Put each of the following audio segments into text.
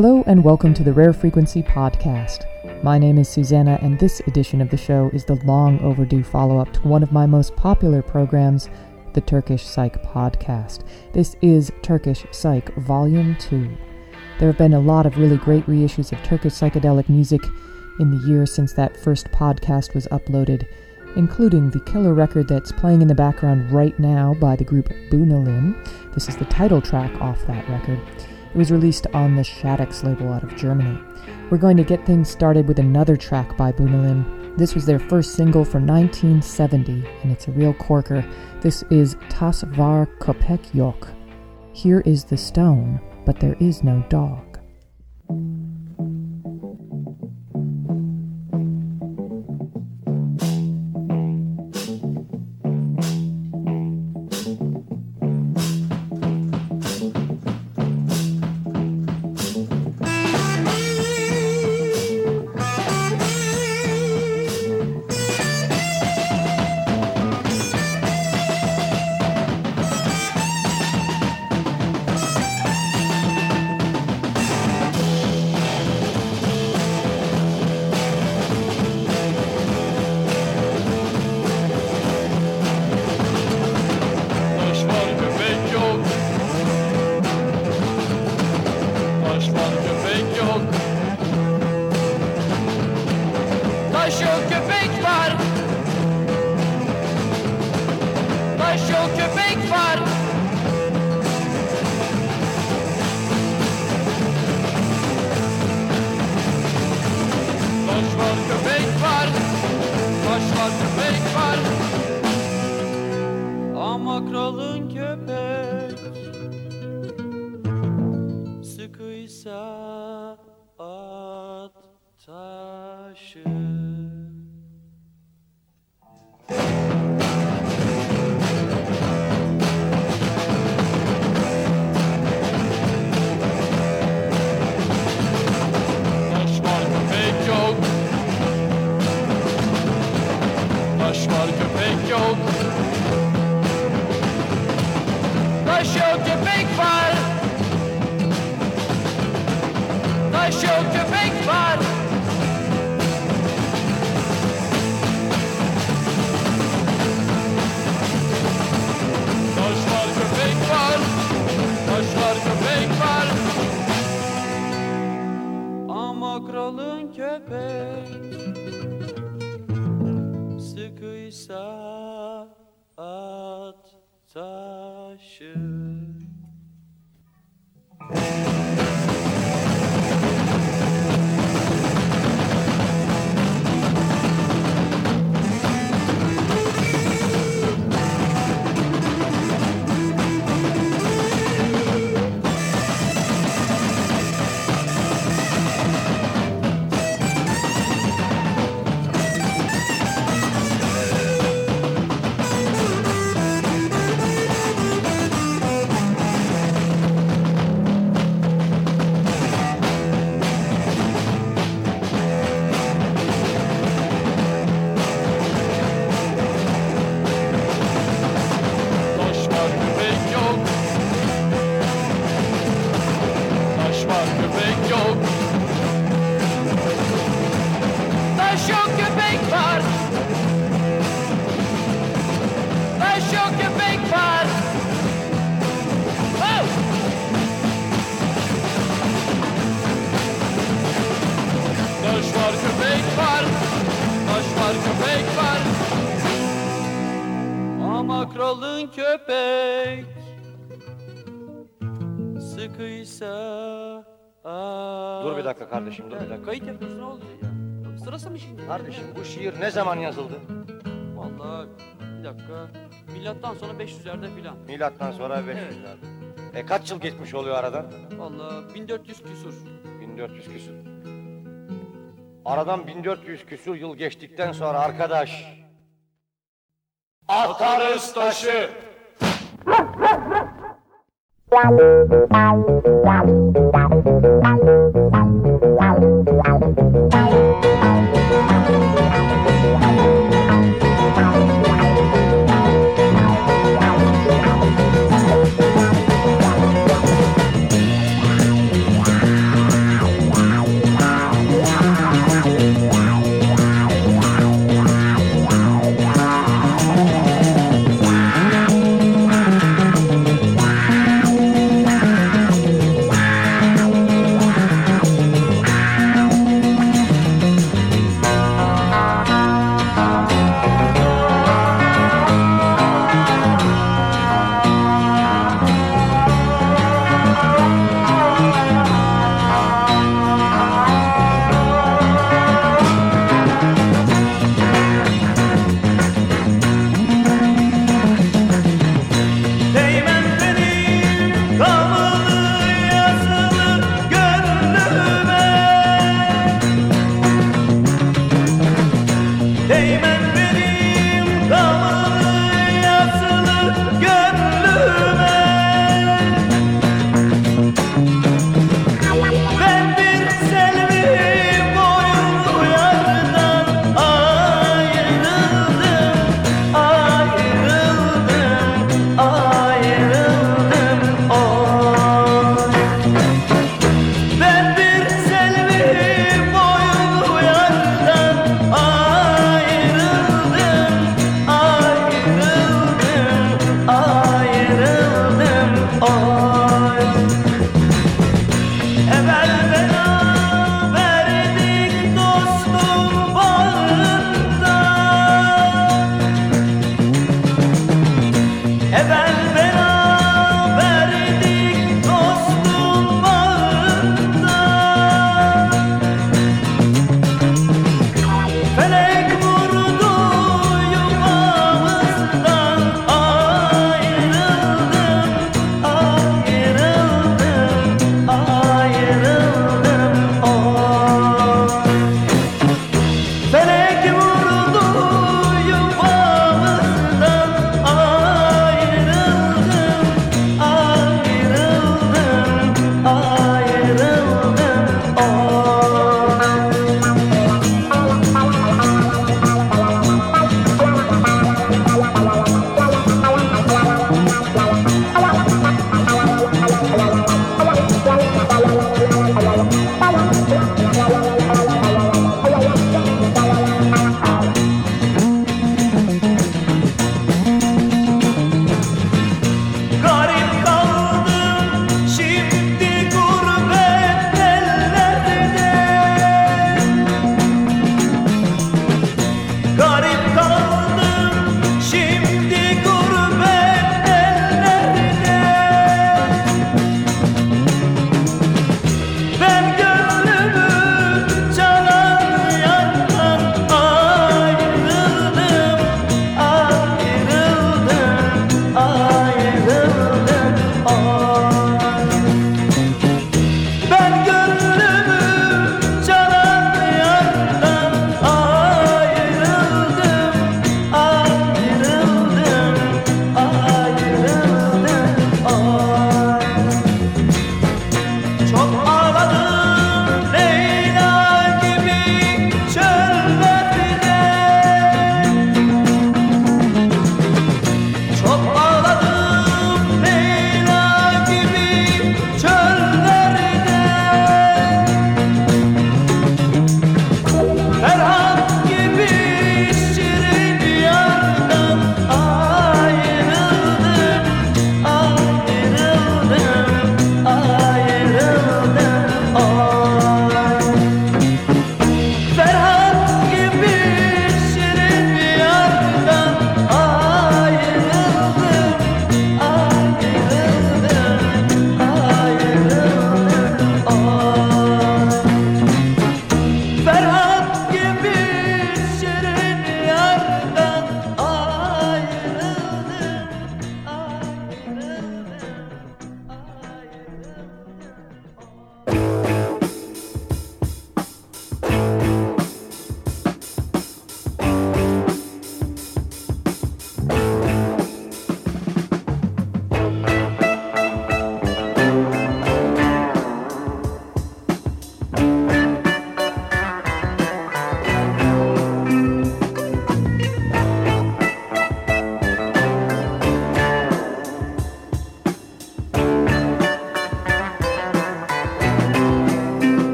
Hello and welcome to the Rare Frequency Podcast. My name is Susanna, and this edition of the show is the long overdue follow up to one of my most popular programs, the Turkish Psych Podcast. This is Turkish Psych Volume 2. There have been a lot of really great reissues of Turkish psychedelic music in the year since that first podcast was uploaded, including the killer record that's playing in the background right now by the group Bunalin. This is the title track off that record. It was released on the Shaddix label out of Germany. We're going to get things started with another track by Bunalin. This was their first single from 1970, and it's a real corker. This is Tas Var Kopek Yok. Here is the stone, but there is no dog. Taşı kardeşim, dur bir dakika. Kayıt yapıyorsun ne oluyor ya? Sırası mı şimdi? Kardeşim bu şiir ne zaman yazıldı? Vallahi bir dakika. Milattan sonra 500'lerde filan. Milattan sonra 500 E kaç yıl geçmiş oluyor aradan? Vallahi 1400 küsur. 1400 küsur. Aradan 1400 küsur yıl geçtikten sonra arkadaş... Atarız taşı! Thank you.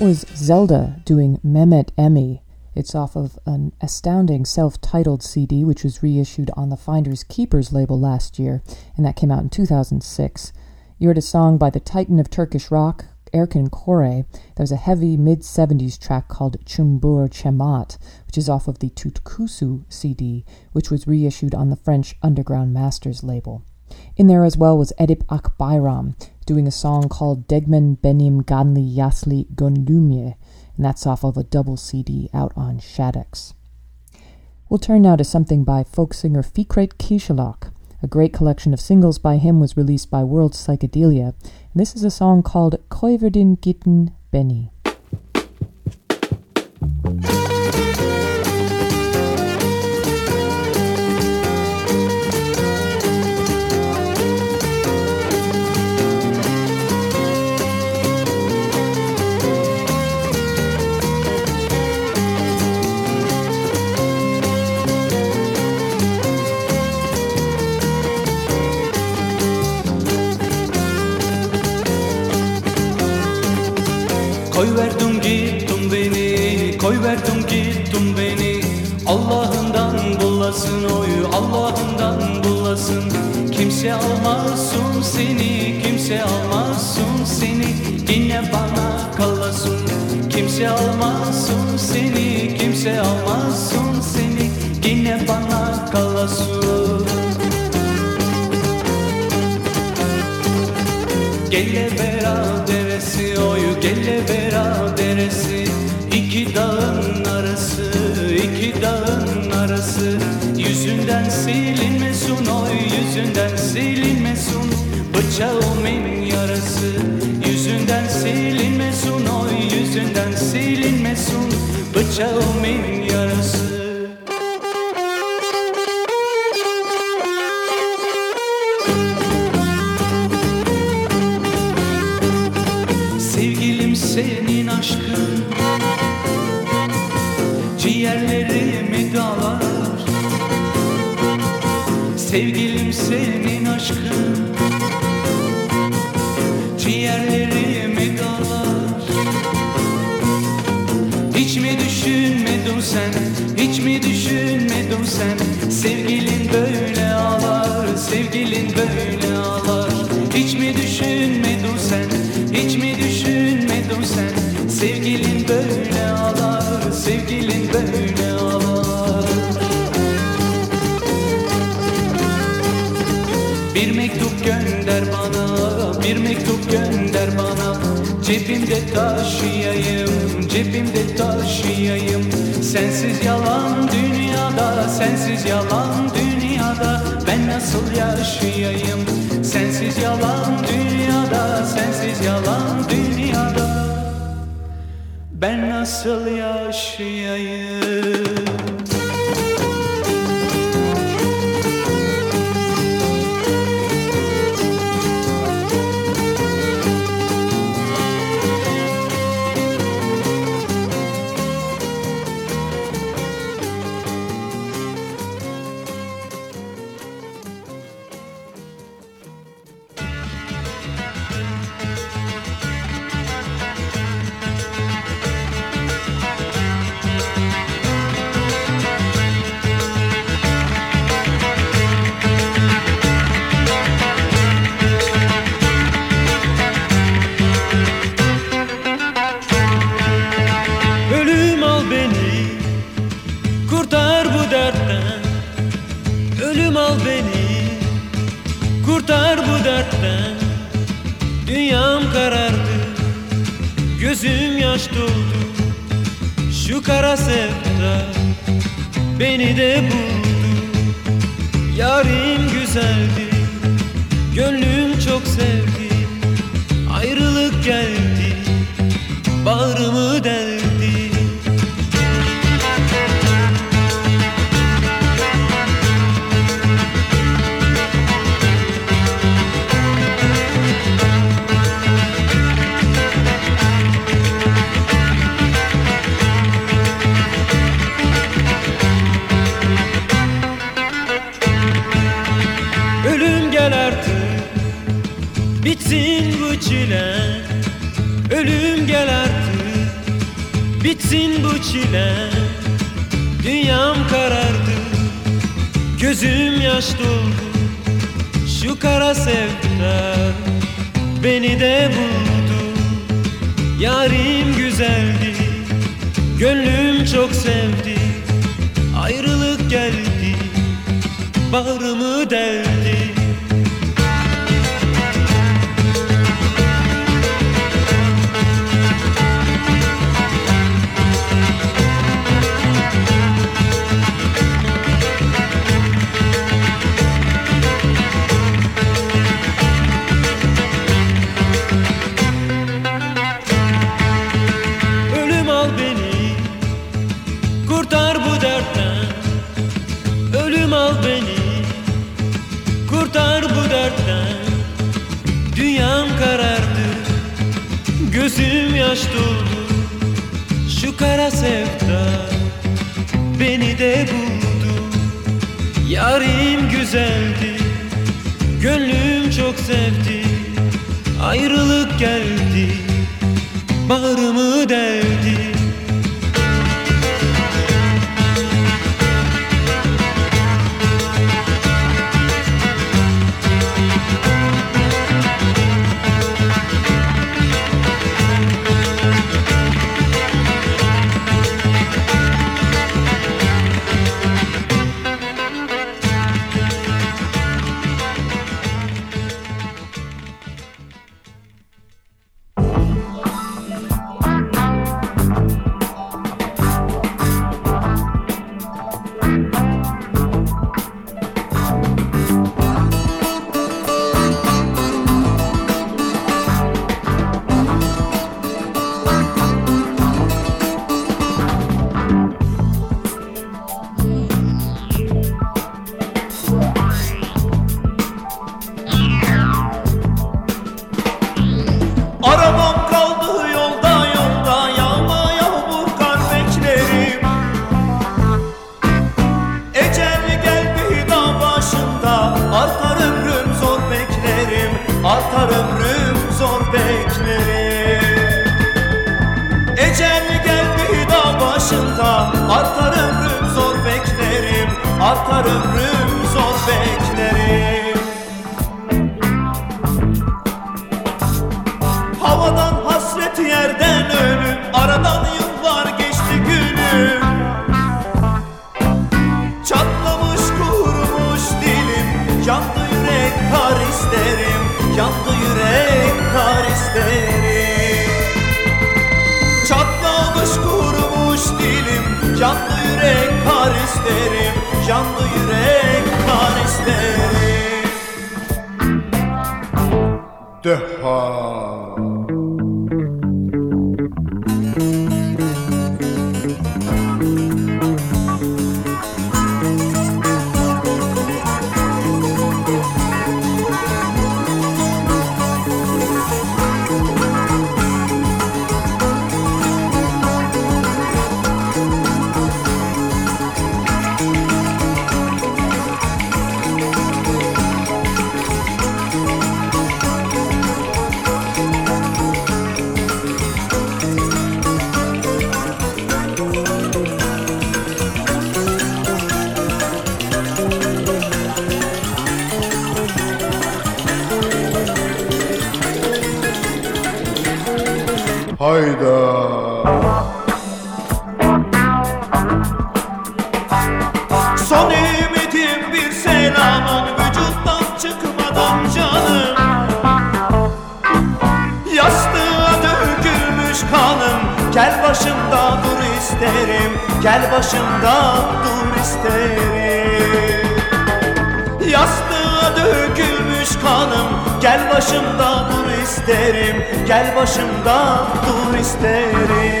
Was Zelda doing Mehmet Emi. It's off of an astounding self titled CD, which was reissued on the Finders Keepers label last year, and that came out in 2006. You heard a song by the titan of Turkish rock, Erkin. There was a heavy mid 70s track called Chumbur Chemat, which is off of the Tutkusu CD, which was reissued on the French Underground Masters label. In there as well was Edip Akbayram doing a song called Degmen Benim Ganli Yasli Gondumye, and that's off of a double CD out on Shadex. We'll turn now to something by folk singer Fikret Kishalak. A great collection of singles by him was released by World Psychedelia, and this is a song called Koiverdin Gitten Benny. Koy verdin gittin beni, koy verdin gittin beni. Allah'ından bulasın oy, Allah'ından bulasın Kimse almasın seni, kimse almasın seni. Yine bana kalasın Kimse almasın seni, kimse almasın seni. Yine bana kalasın Gelle bera deresi oy gelle bera deresi iki dağın arası iki dağın arası. Yüzünden silinmesin oy yüzünden silinmesin Bıçağımın yarası. Yüzünden silinmesin oy yüzünden silinmesin Bıçağımın sensiz yalan dünyada Ben nasıl yaşayayım? Sensiz yalan dünyada, sensiz yalan dünyada. Ben nasıl yaşayayım Bitsin bu çile Ölüm gel artık. Bitsin bu çile Dünyam karardı. Gözüm yaş doldu Şu kara sevda Beni de buldu. Yarim güzeldi Gönlüm çok sevdi. Ayrılık geldi Bağrımı deldi Gözüm yaş doldu. Şu kara sevda Beni de buldu. Yarim güzeldi Gönlüm çok sevdi. Ayrılık geldi Bağrımı deldi Dehha. Deha Son ümidim bir selamın vücuttan çıkmadan canım Yastığa dökülmüş kanım. Gel başımda dur isterim. Gel başımda dur isterim dökülmüş kanım. Gel başımda dur isterim. Gel başımda dur isterim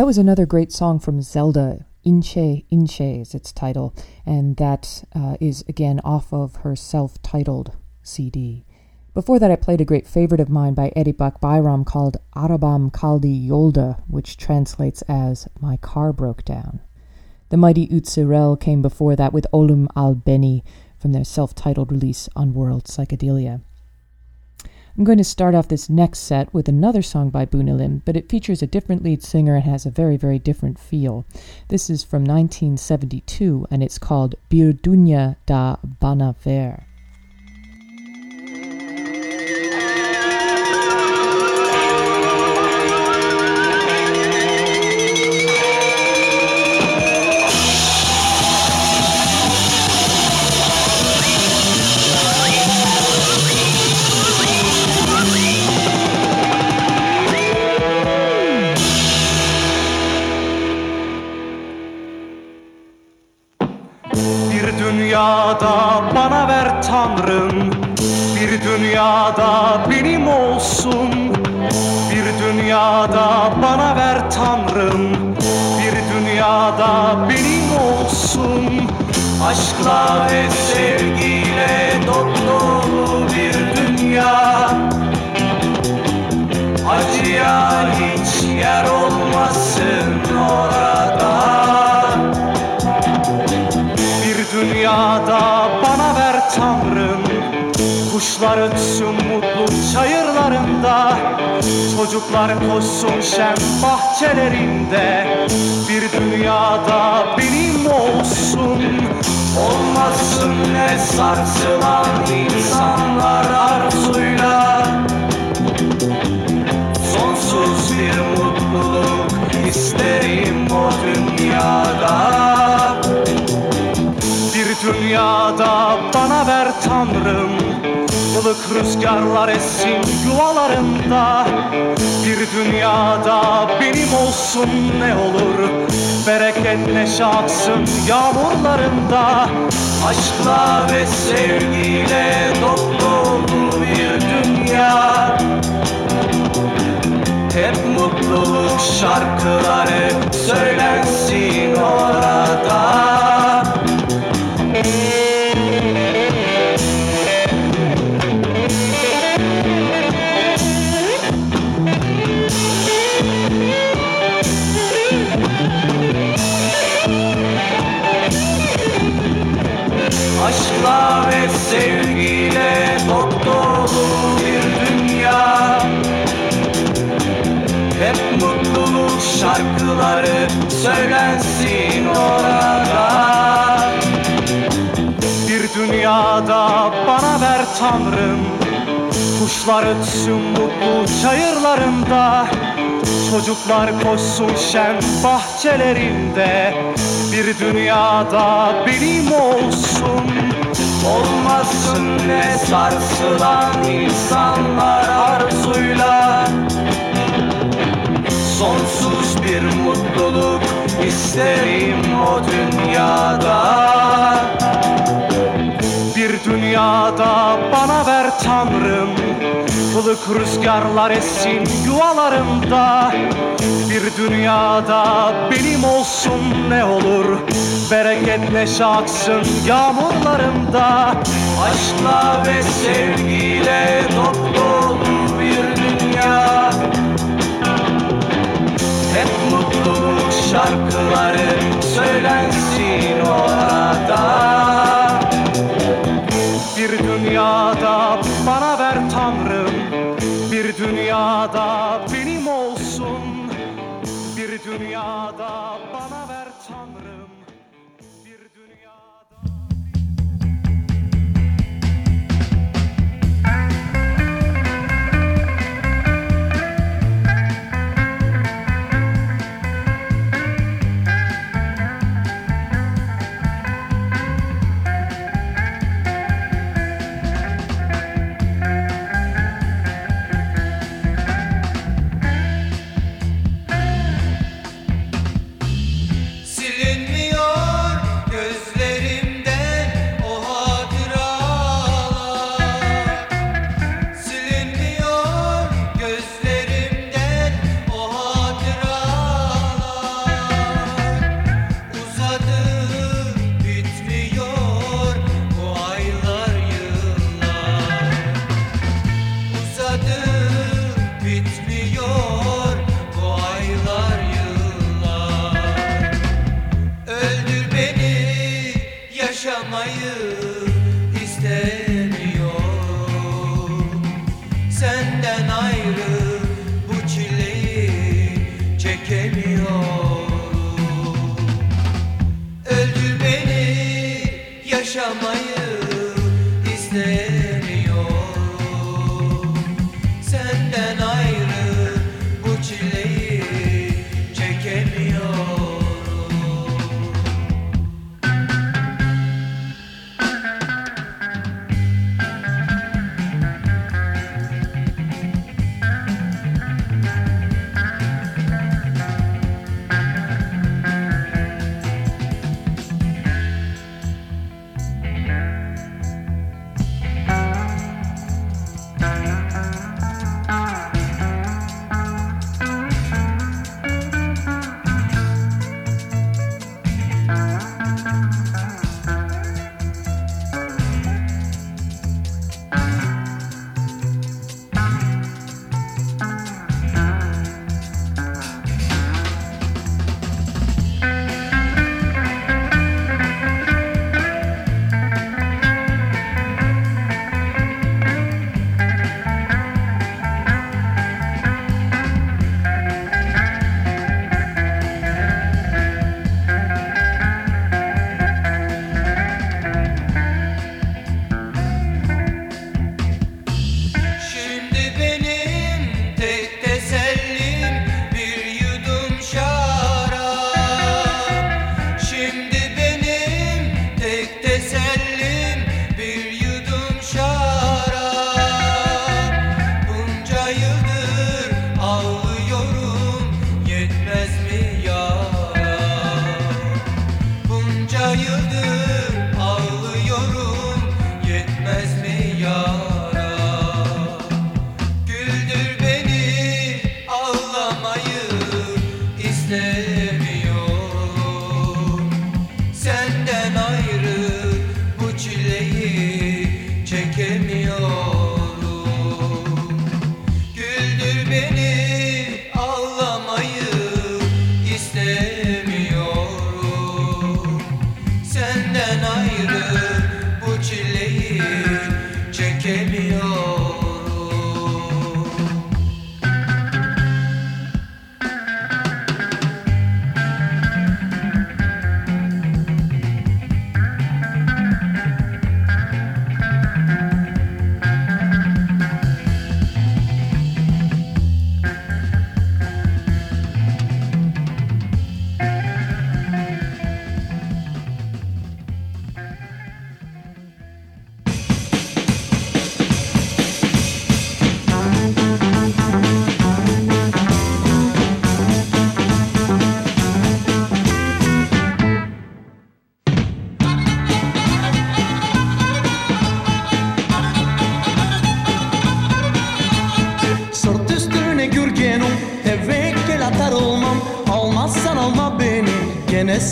That was another great song from Zelda, Inche Inche is its title, and that uh, is again off of her self titled CD. Before that, I played a great favorite of mine by Eddie Buck Bayram called Arabam Kaldi Yolda, which translates as My Car Broke Down. The mighty Utsirel came before that with Olum Al Beni from their self titled release on World Psychedelia. I'm going to start off this next set with another song by Bunilim, but it features a different lead singer and has a very, very different feel. This is from 1972 and it's called Bir Dunya da Bana dünyada bana ver Tanrım. Bir dünyada benim olsun. Bir dünyada bana ver Tanrım. Bir dünyada benim olsun. Aşkla ve sevgiyle dolu bir dünya. Acıya hiç yer olmasın orada Kuşlar ötsün mutlu çayırlarında Çocuklar koşsun şen bahçelerinde. Bir dünyada benim olsun Olmasın ne sarsılan insanlar arzuyla. Sonsuz bir mutluluk isterim o dünyada. Bir dünyada bana ver Tanrım Ilık rüzgarlar essin yuvalarında. Bir dünyada benim olsun ne olur. Bereket neşe aksın yağmurlarında. Aşkla ve sevgiyle dolu bir dünya. Hep mutluluk şarkıları söylensin orada söylensin orada. Bir dünyada bana ver Tanrım. Kuşlar ötsün mutlu çayırlarında. Çocuklar koşsun şen bahçelerinde. Bir dünyada benim olsun. Olmasın ne sarsılan insanlar arzuyla Sonsuz bir mutluluk isterim o dünyada. Bir dünyada bana ver Tanrım Ilık rüzgarlar essin yuvalarında Bir dünyada benim olsun ne olur Bereket neşe aksın yağmurlarında Aşkla ve sevgiyle dolu şarkıları söylensin orada bir dünyada bana ver Tanrım Bir dünyada benim olsun. Bir dünyada bana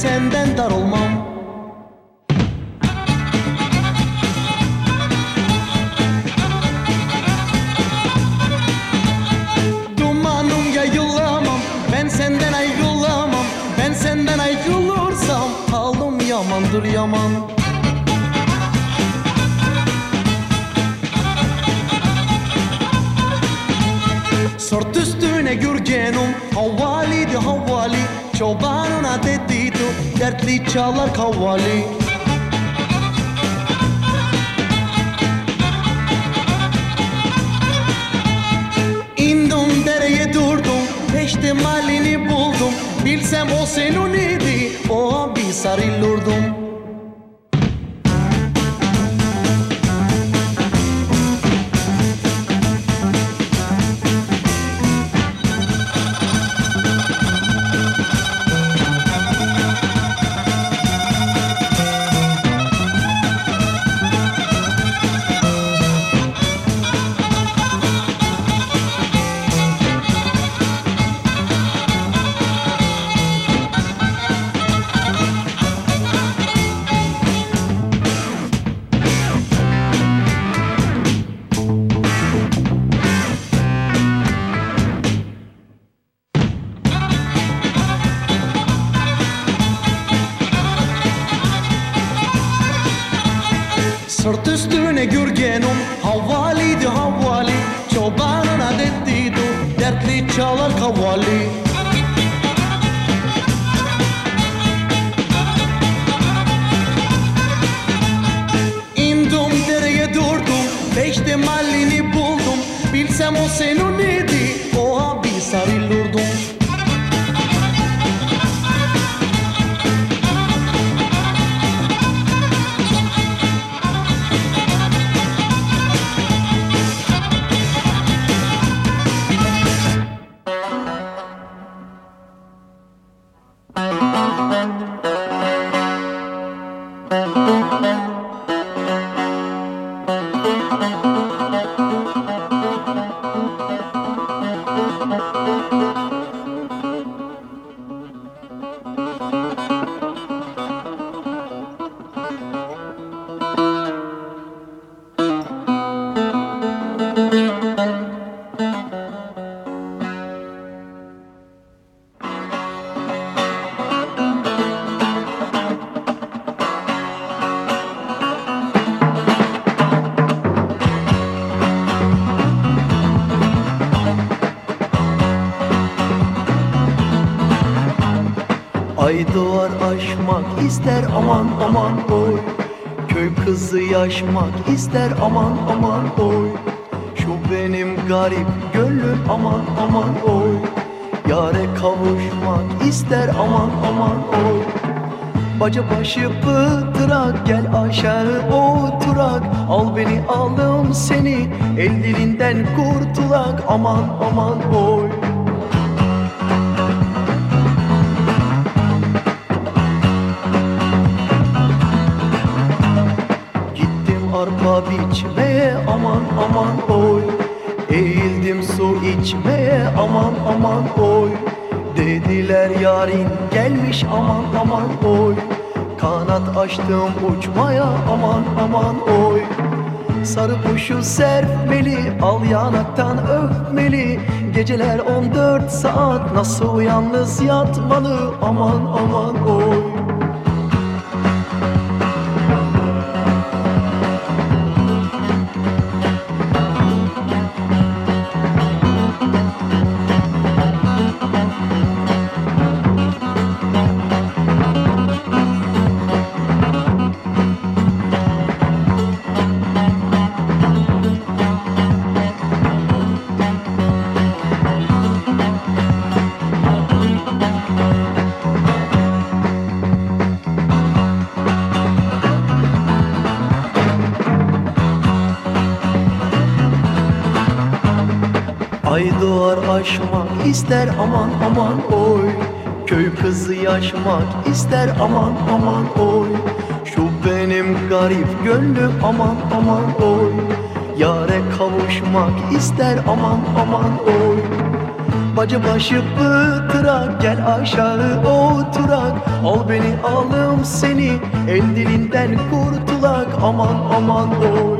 descendants. İster aman aman oy. Köy kızı yaşmak ister aman aman oy. Şu benim garip gönlüm aman aman oy. Yare kavuşmak ister aman aman oy. Baca başı pıtırak gel aşağı oturak. Al beni aldım seni el dilinden kurtulak. Aman aman oy oy Dediler yarın gelmiş aman aman oy. Kanat açtım uçmaya aman aman oy. Sarı kuşu serpmeli al yanaktan öpmeli. Geceler 14 saat nasıl yalnız yatmalı aman aman oy Doğar aşmak ister aman aman oy. Köy kızı yaşmak ister aman aman oy. Şu benim garip gönlüm aman aman oy. Yare kavuşmak ister aman aman oy. Bacı başı pıtırak gel aşağı oturak. Al beni alım seni el dilinden kurtulak. Aman aman oy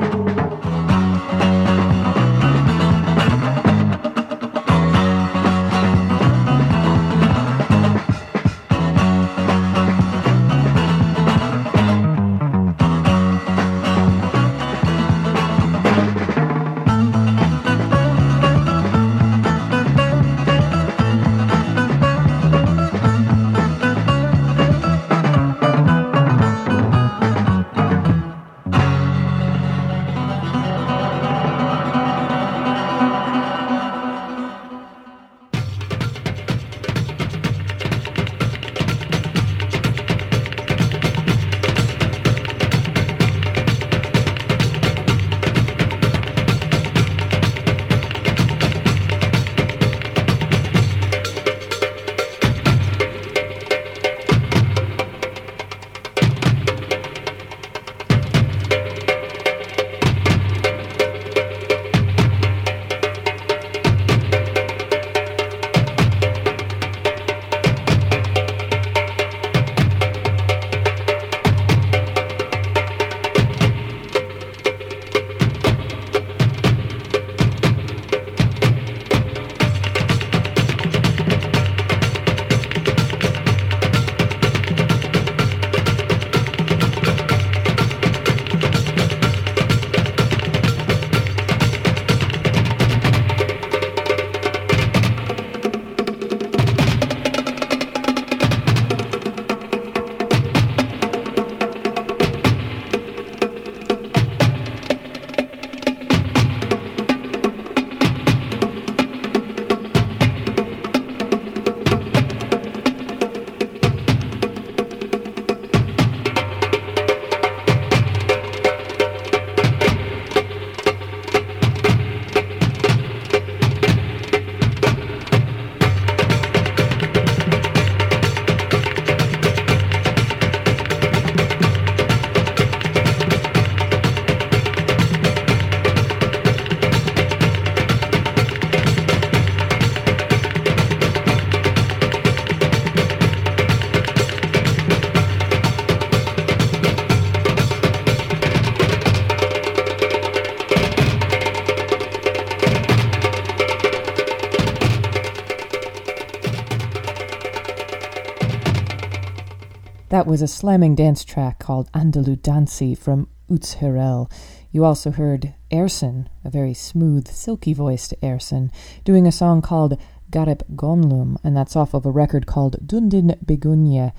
That was a slamming dance track called Andalu Dansi from Uts Herel. You also heard Erson, a very smooth, silky voiced Erson, doing a song called Gareb Gonlum, and that's off of a record called Dundin Begunye,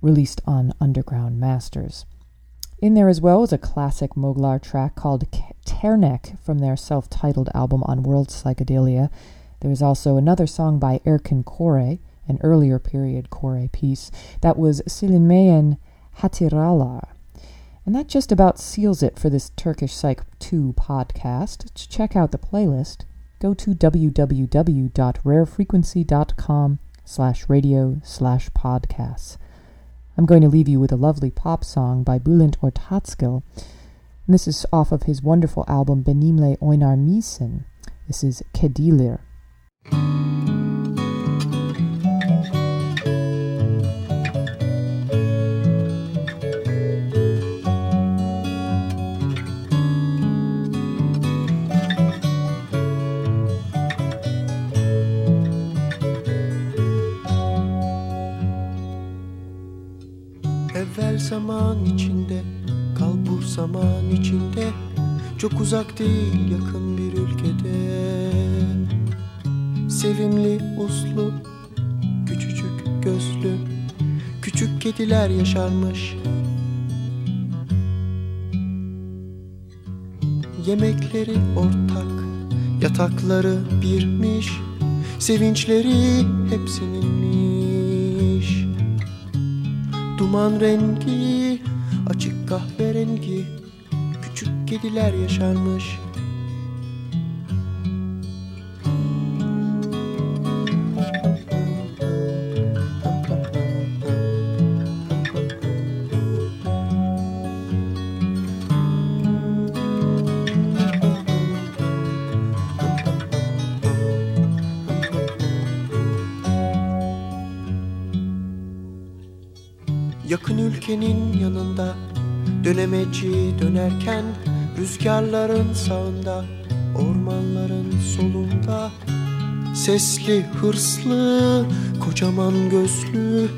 released on Underground Masters. In there as well was a classic Moglar track called Ternek from their self titled album on World Psychedelia. There was also another song by Erkin Kore, an earlier period Kore piece, that was Silinmeyen Hatiralar. And that just about seals it for this Turkish Psych 2 podcast. To check out the playlist, go to www.rarefrequency.com slash radio slash podcasts. I'm going to leave you with a lovely pop song by Bulent Ortatskil. And this is off of his wonderful album Benimle Oynar Misen. This is Kedilir. Evvel zaman içinde Kal bu zaman içinde. Çok uzak değil yakın bir ülkede. Sevimli uslu Küçücük gözlü Küçük kediler yaşarmış. Yemekleri ortak Yatakları birmiş. Sevinçleri hepsininmiş Duman rengi Açık kahverengi Küçük kediler yaşarmış Dönerken Rüzgarların sağında Ormanların solunda. Sesli hırslı Kocaman gözlü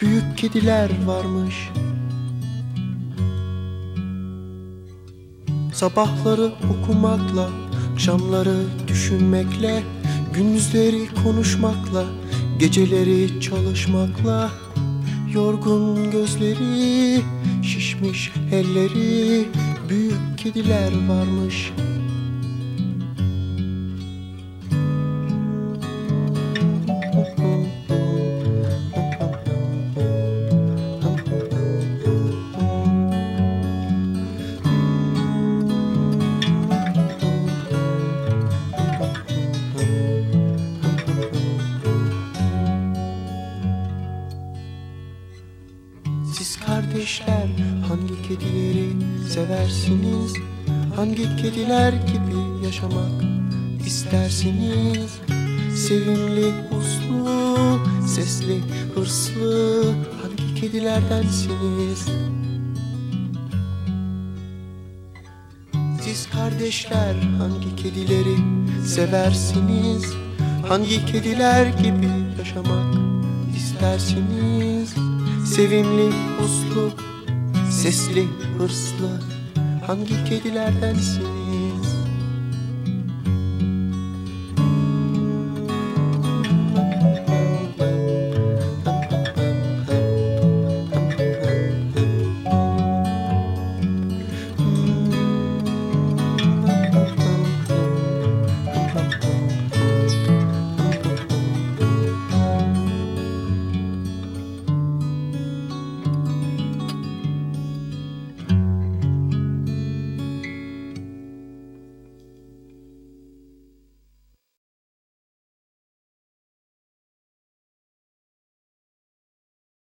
Büyük kediler varmış. Sabahları okumakla Akşamları düşünmekle Gündüzleri konuşmakla Geceleri çalışmakla Yorgun gözleri, şişmiş elleri, büyük kediler varmış. Seversiniz? Hangi kediler gibi yaşamak istersiniz? Sevimli, uslu, sesli, hırslı hangi kedilerdensiniz? Siz kardeşler hangi kedileri seversiniz? Hangi kediler gibi yaşamak istersiniz? Sevimli, uslu, sesli, hırslı Hangi kedilerdensiniz?